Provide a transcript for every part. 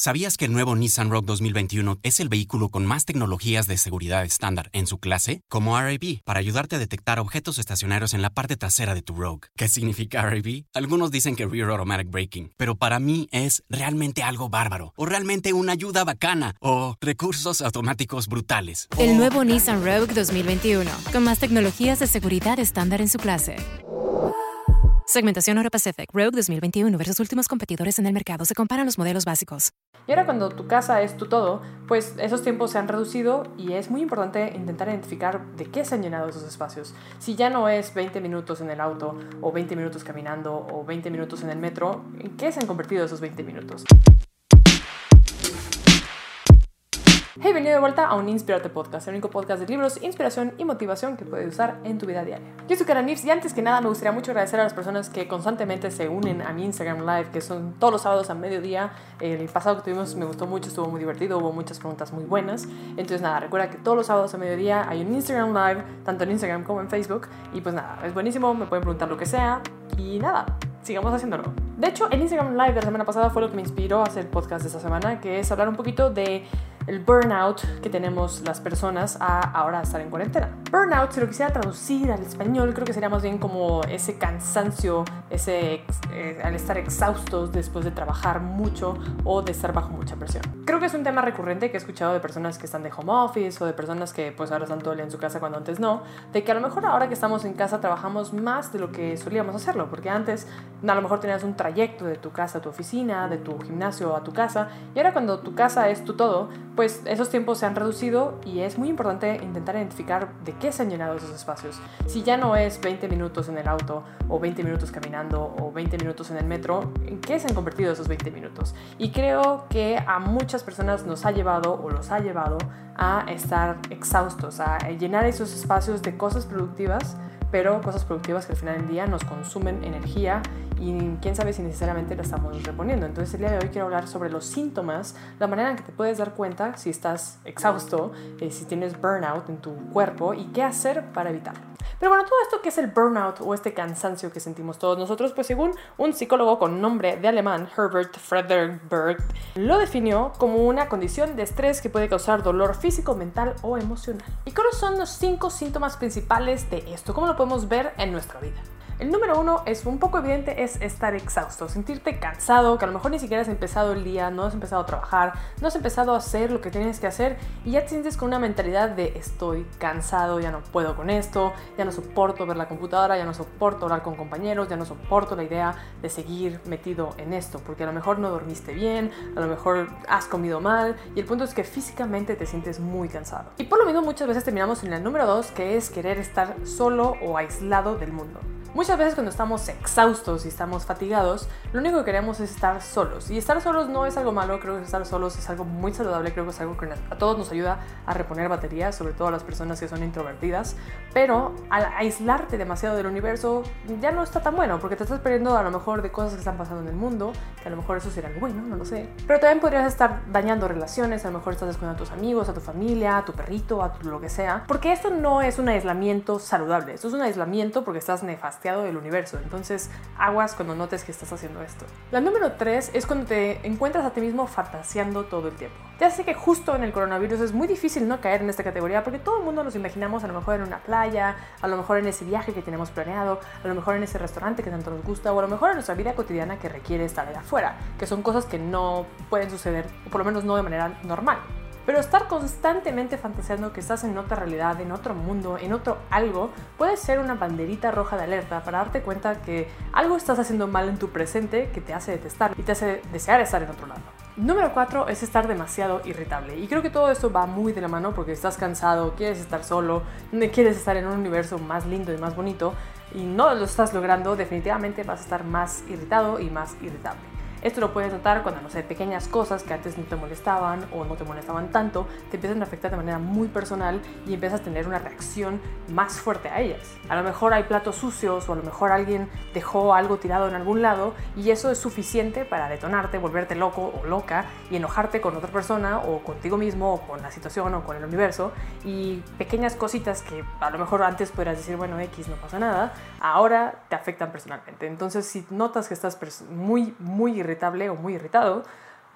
¿Sabías que el nuevo Nissan Rogue 2021 es el vehículo con más tecnologías de seguridad estándar en su clase? Como RAB, para ayudarte a detectar objetos estacionarios en la parte trasera de tu Rogue. ¿Qué significa RAB? Algunos dicen que Rear Automatic Braking, pero para mí es realmente algo bárbaro, o realmente una ayuda bacana, o recursos automáticos brutales. El nuevo Nissan Rogue 2021, con más tecnologías de seguridad estándar en su clase. Segmentación Euro Pacific Rogue 2021 versus últimos competidores en el mercado. Se comparan los modelos básicos. Y ahora cuando tu casa es tu todo, pues esos tiempos se han reducido y es muy importante intentar identificar de qué se han llenado esos espacios. Si ya no es 20 minutos en el auto o 20 minutos caminando o 20 minutos en el metro, ¿en qué se han convertido esos 20 minutos? Hey, bienvenido de vuelta a un Inspirarte Podcast, el único podcast de libros, inspiración y motivación que puedes usar en tu vida diaria. Yo soy Kara Nifs y antes que nada me gustaría mucho agradecer a las personas que constantemente se unen a mi Instagram Live, que son todos los sábados a mediodía. El pasado que tuvimos me gustó mucho, estuvo muy divertido, hubo muchas preguntas muy buenas. Entonces nada, recuerda que todos los sábados a mediodía hay un Instagram Live, tanto en Instagram como en Facebook. Y pues nada, es buenísimo, me pueden preguntar lo que sea. Y nada, sigamos haciéndolo. De hecho, el Instagram Live de la semana pasada fue lo que me inspiró a hacer podcast de esta semana, que es hablar un poquito de el burnout que tenemos las personas a ahora estar en cuarentena. Burnout, si lo quisiera traducir al español, creo que sería más bien como ese cansancio, ese eh, al estar exhaustos después de trabajar mucho o de estar bajo mucha presión. Creo que es un tema recurrente que he escuchado de personas que están de home office o de personas que pues ahora están todo el día en su casa cuando antes no, de que a lo mejor ahora que estamos en casa trabajamos más de lo que solíamos hacerlo, porque antes a lo mejor tenías un trayecto de tu casa a tu oficina, de tu gimnasio a tu casa, y ahora cuando tu casa es tu todo, pues esos tiempos se han reducido y es muy importante intentar identificar de qué se han llenado esos espacios. Si ya no es 20 minutos en el auto o 20 minutos caminando o 20 minutos en el metro, ¿en qué se han convertido esos 20 minutos? Y creo que a muchas personas nos ha llevado o los ha llevado a estar exhaustos, a llenar esos espacios de cosas productivas pero cosas productivas que al final del día nos consumen energía y quién sabe si necesariamente la estamos reponiendo. Entonces el día de hoy quiero hablar sobre los síntomas, la manera en que te puedes dar cuenta si estás exhausto, eh, si tienes burnout en tu cuerpo y qué hacer para evitarlo. Pero bueno, todo esto que es el burnout o este cansancio que sentimos todos nosotros, pues según un psicólogo con nombre de alemán, Herbert Frederberg, lo definió como una condición de estrés que puede causar dolor físico, mental o emocional. ¿Y cuáles son los cinco síntomas principales de esto? ¿Cómo lo podemos ver en nuestra vida? El número uno es un poco evidente, es estar exhausto, sentirte cansado, que a lo mejor ni siquiera has empezado el día, no has empezado a trabajar, no has empezado a hacer lo que tienes que hacer y ya te sientes con una mentalidad de estoy cansado, ya no puedo con esto, ya no soporto ver la computadora, ya no soporto hablar con compañeros, ya no soporto la idea de seguir metido en esto, porque a lo mejor no dormiste bien, a lo mejor has comido mal y el punto es que físicamente te sientes muy cansado. Y por lo mismo muchas veces terminamos en el número dos, que es querer estar solo o aislado del mundo. Muchas veces cuando estamos exhaustos y estamos fatigados, lo único que queremos es estar solos. Y estar solos no es algo malo, creo que estar solos es algo muy saludable, creo que es algo que a todos nos ayuda a reponer baterías, sobre todo a las personas que son introvertidas. Pero al aislarte demasiado del universo ya no está tan bueno, porque te estás perdiendo a lo mejor de cosas que están pasando en el mundo, que a lo mejor eso será algo bueno, no lo sé. Pero también podrías estar dañando relaciones, a lo mejor estás descuidando a tus amigos, a tu familia, a tu perrito, a lo que sea. Porque esto no es un aislamiento saludable, esto es un aislamiento porque estás nefasto del universo. Entonces, aguas cuando notes que estás haciendo esto. La número 3 es cuando te encuentras a ti mismo fantaseando todo el tiempo. Ya sé que justo en el coronavirus es muy difícil no caer en esta categoría porque todo el mundo nos imaginamos a lo mejor en una playa, a lo mejor en ese viaje que tenemos planeado, a lo mejor en ese restaurante que tanto nos gusta o a lo mejor en nuestra vida cotidiana que requiere estar allá afuera, que son cosas que no pueden suceder, o por lo menos no de manera normal. Pero estar constantemente fantaseando que estás en otra realidad, en otro mundo, en otro algo, puede ser una banderita roja de alerta para darte cuenta que algo estás haciendo mal en tu presente que te hace detestar y te hace desear estar en otro lado. Número 4 es estar demasiado irritable. Y creo que todo esto va muy de la mano porque estás cansado, quieres estar solo, quieres estar en un universo más lindo y más bonito y no lo estás logrando, definitivamente vas a estar más irritado y más irritable. Esto lo puedes notar cuando, no sé, pequeñas cosas que antes no te molestaban o no te molestaban tanto, te empiezan a afectar de manera muy personal y empiezas a tener una reacción más fuerte a ellas. A lo mejor hay platos sucios o a lo mejor alguien dejó algo tirado en algún lado y eso es suficiente para detonarte, volverte loco o loca y enojarte con otra persona o contigo mismo o con la situación o con el universo y pequeñas cositas que a lo mejor antes podrías decir, bueno, X no pasa nada, ahora te afectan personalmente. Entonces, si notas que estás muy, muy irritable o muy irritado,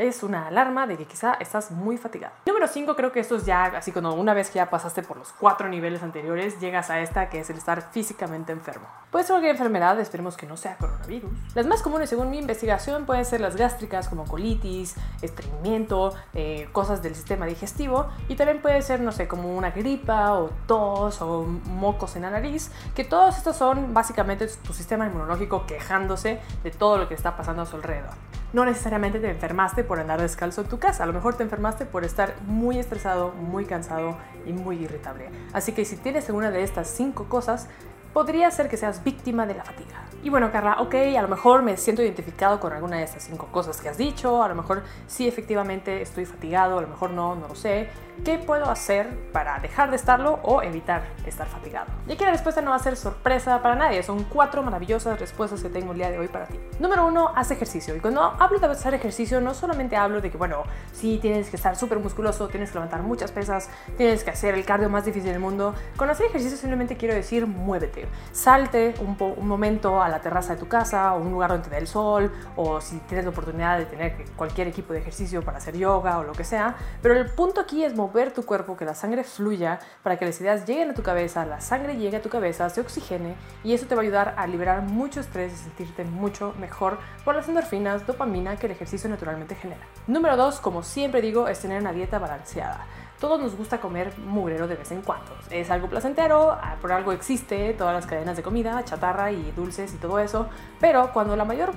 es una alarma de que quizá estás muy fatigado. Número 5, creo que esto es ya así como una vez que ya pasaste por los cuatro niveles anteriores, llegas a esta que es el estar físicamente enfermo. Puede ser cualquier enfermedad, esperemos que no sea coronavirus. Las más comunes según mi investigación pueden ser las gástricas como colitis, estreñimiento, eh, cosas del sistema digestivo y también puede ser, no sé, como una gripa o tos o mocos en la nariz, que todos estos son básicamente tu sistema inmunológico quejándose de todo lo que está pasando a su alrededor. No necesariamente te enfermaste por andar descalzo en tu casa, a lo mejor te enfermaste por estar muy estresado, muy cansado y muy irritable. Así que si tienes alguna de estas cinco cosas, podría ser que seas víctima de la fatiga. Y bueno, Carla, ok, a lo mejor me siento identificado con alguna de estas cinco cosas que has dicho, a lo mejor sí efectivamente estoy fatigado, a lo mejor no, no lo sé. ¿Qué puedo hacer para dejar de estarlo o evitar estar fatigado? Y aquí la respuesta no va a ser sorpresa para nadie, son cuatro maravillosas respuestas que tengo el día de hoy para ti. Número uno, haz ejercicio. Y cuando hablo de hacer ejercicio, no solamente hablo de que, bueno, sí tienes que estar súper musculoso, tienes que levantar muchas pesas, tienes que hacer el cardio más difícil del mundo. Con hacer ejercicio simplemente quiero decir muévete. Salte un, un momento a la terraza de tu casa o un lugar donde te dé el sol o si tienes la oportunidad de tener cualquier equipo de ejercicio para hacer yoga o lo que sea. Pero el punto aquí es mover tu cuerpo, que la sangre fluya para que las ideas lleguen a tu cabeza, la sangre llegue a tu cabeza, se oxigene y eso te va a ayudar a liberar mucho estrés y sentirte mucho mejor por las endorfinas, dopamina que el ejercicio naturalmente genera. Número dos, como siempre digo, es tener una dieta balanceada todos nos gusta comer mugrero de vez en cuando. Es algo placentero, ah, por algo existe todas las cadenas de comida, chatarra y dulces y todo eso, pero cuando la mayor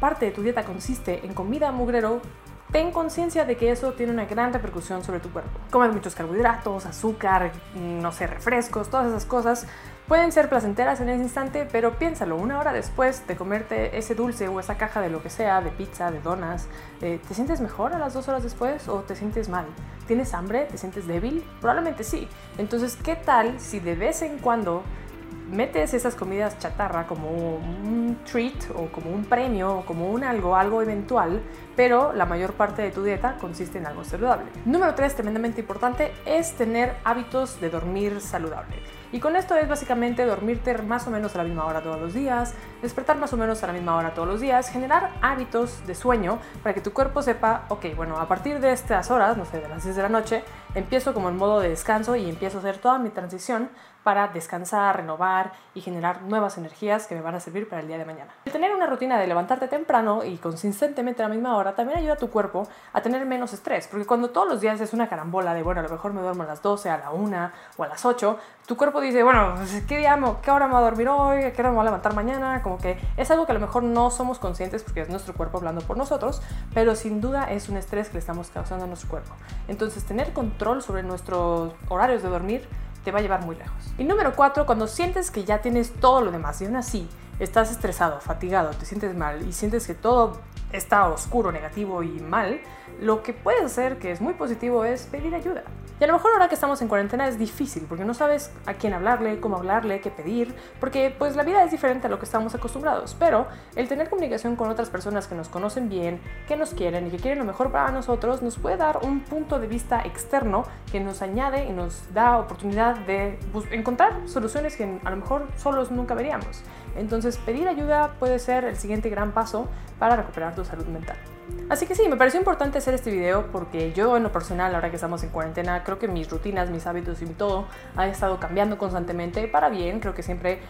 parte de tu dieta consiste en comida mugrero, ten conciencia de que eso tiene una gran repercusión sobre tu cuerpo. Comer muchos carbohidratos, azúcar, no sé, refrescos, todas esas cosas Pueden ser placenteras en ese instante, pero piénsalo, una hora después de comerte ese dulce o esa caja de lo que sea, de pizza, de donas, eh, ¿te sientes mejor a las dos horas después o te sientes mal? ¿Tienes hambre? ¿Te sientes débil? Probablemente sí. Entonces, ¿qué tal si de vez en cuando metes esas comidas chatarra como un treat o como un premio o como un algo, algo eventual, pero la mayor parte de tu dieta consiste en algo saludable. Número 3, tremendamente importante, es tener hábitos de dormir saludable. Y con esto es básicamente dormirte más o menos a la misma hora todos los días, despertar más o menos a la misma hora todos los días, generar hábitos de sueño para que tu cuerpo sepa, ok, bueno, a partir de estas horas, no sé, de las 10 de la noche, empiezo como en modo de descanso y empiezo a hacer toda mi transición para descansar, renovar y generar nuevas energías que me van a servir para el día de mañana. El tener una rutina de levantarte temprano y consistentemente a la misma hora también ayuda a tu cuerpo a tener menos estrés, porque cuando todos los días es una carambola de, bueno, a lo mejor me duermo a las 12, a la 1 o a las 8, tu cuerpo dice, bueno, pues, ¿qué, día, ¿qué hora me voy a dormir hoy? ¿Qué hora me voy a levantar mañana? Como que es algo que a lo mejor no somos conscientes porque es nuestro cuerpo hablando por nosotros, pero sin duda es un estrés que le estamos causando a nuestro cuerpo. Entonces, tener control sobre nuestros horarios de dormir te va a llevar muy lejos. Y número cuatro, cuando sientes que ya tienes todo lo demás y aún así estás estresado, fatigado, te sientes mal y sientes que todo está oscuro, negativo y mal, lo que puedes hacer, que es muy positivo, es pedir ayuda. Y a lo mejor ahora que estamos en cuarentena es difícil porque no sabes a quién hablarle, cómo hablarle, qué pedir, porque pues la vida es diferente a lo que estamos acostumbrados, pero el tener comunicación con otras personas que nos conocen bien, que nos quieren y que quieren lo mejor para nosotros, nos puede dar un punto de vista externo que nos añade y nos da oportunidad de encontrar soluciones que a lo mejor solos nunca veríamos. Entonces pedir ayuda puede ser el siguiente gran paso para recuperar tu salud mental. Así que sí, me pareció importante hacer este video porque yo en lo personal, ahora que estamos en cuarentena, creo que mis rutinas, mis hábitos y todo ha estado cambiando constantemente para bien. Creo que siempre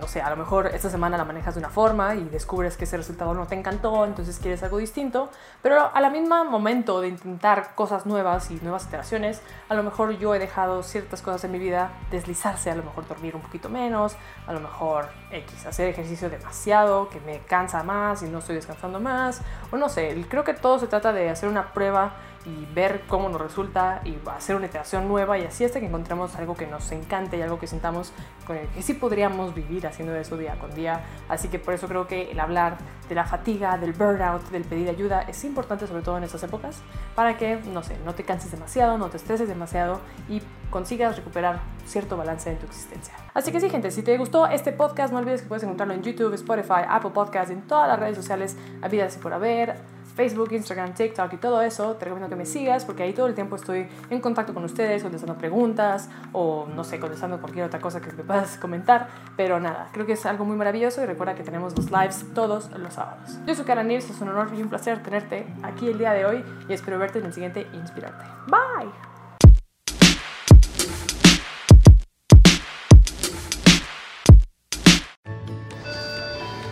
no sé, a lo mejor esta semana la manejas de una forma y descubres que ese resultado no te encantó, entonces quieres algo distinto, pero a la misma momento de intentar cosas nuevas y nuevas iteraciones, a lo mejor yo he dejado ciertas cosas en mi vida deslizarse, a lo mejor dormir un poquito menos, a lo mejor X, hacer ejercicio demasiado, que me cansa más y no estoy descansando más, o no sé, creo que todo se trata de hacer una prueba y ver cómo nos resulta y hacer una iteración nueva y así hasta que encontremos algo que nos encante y algo que sintamos que sí podríamos vivir haciendo eso día con día. Así que por eso creo que el hablar de la fatiga, del burnout, del pedir ayuda es importante sobre todo en estas épocas para que, no sé, no te canses demasiado, no te estreses demasiado y consigas recuperar cierto balance en tu existencia. Así que sí, gente, si te gustó este podcast, no olvides que puedes encontrarlo en YouTube, Spotify, Apple Podcasts, en todas las redes sociales habidas y por haber Facebook, Instagram, TikTok y todo eso, te recomiendo que me sigas porque ahí todo el tiempo estoy en contacto con ustedes, contestando preguntas o no sé, contestando cualquier otra cosa que me puedas comentar. Pero nada, creo que es algo muy maravilloso y recuerda que tenemos los lives todos los sábados. Yo soy Cara Nils, es un honor y un placer tenerte aquí el día de hoy y espero verte en el siguiente Inspirarte. Bye.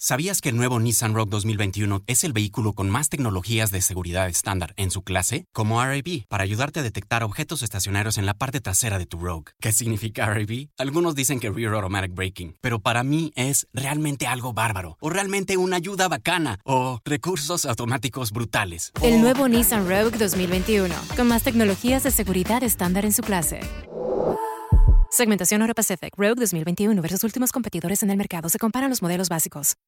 ¿Sabías que el nuevo Nissan Rogue 2021 es el vehículo con más tecnologías de seguridad estándar en su clase? Como RAB, para ayudarte a detectar objetos estacionarios en la parte trasera de tu Rogue. ¿Qué significa RAB? Algunos dicen que Rear Automatic Braking, pero para mí es realmente algo bárbaro, o realmente una ayuda bacana, o recursos automáticos brutales. El nuevo Nissan Rogue 2021, con más tecnologías de seguridad estándar en su clase. Segmentación Euro Pacific Rogue 2021 versus últimos competidores en el mercado. Se comparan los modelos básicos.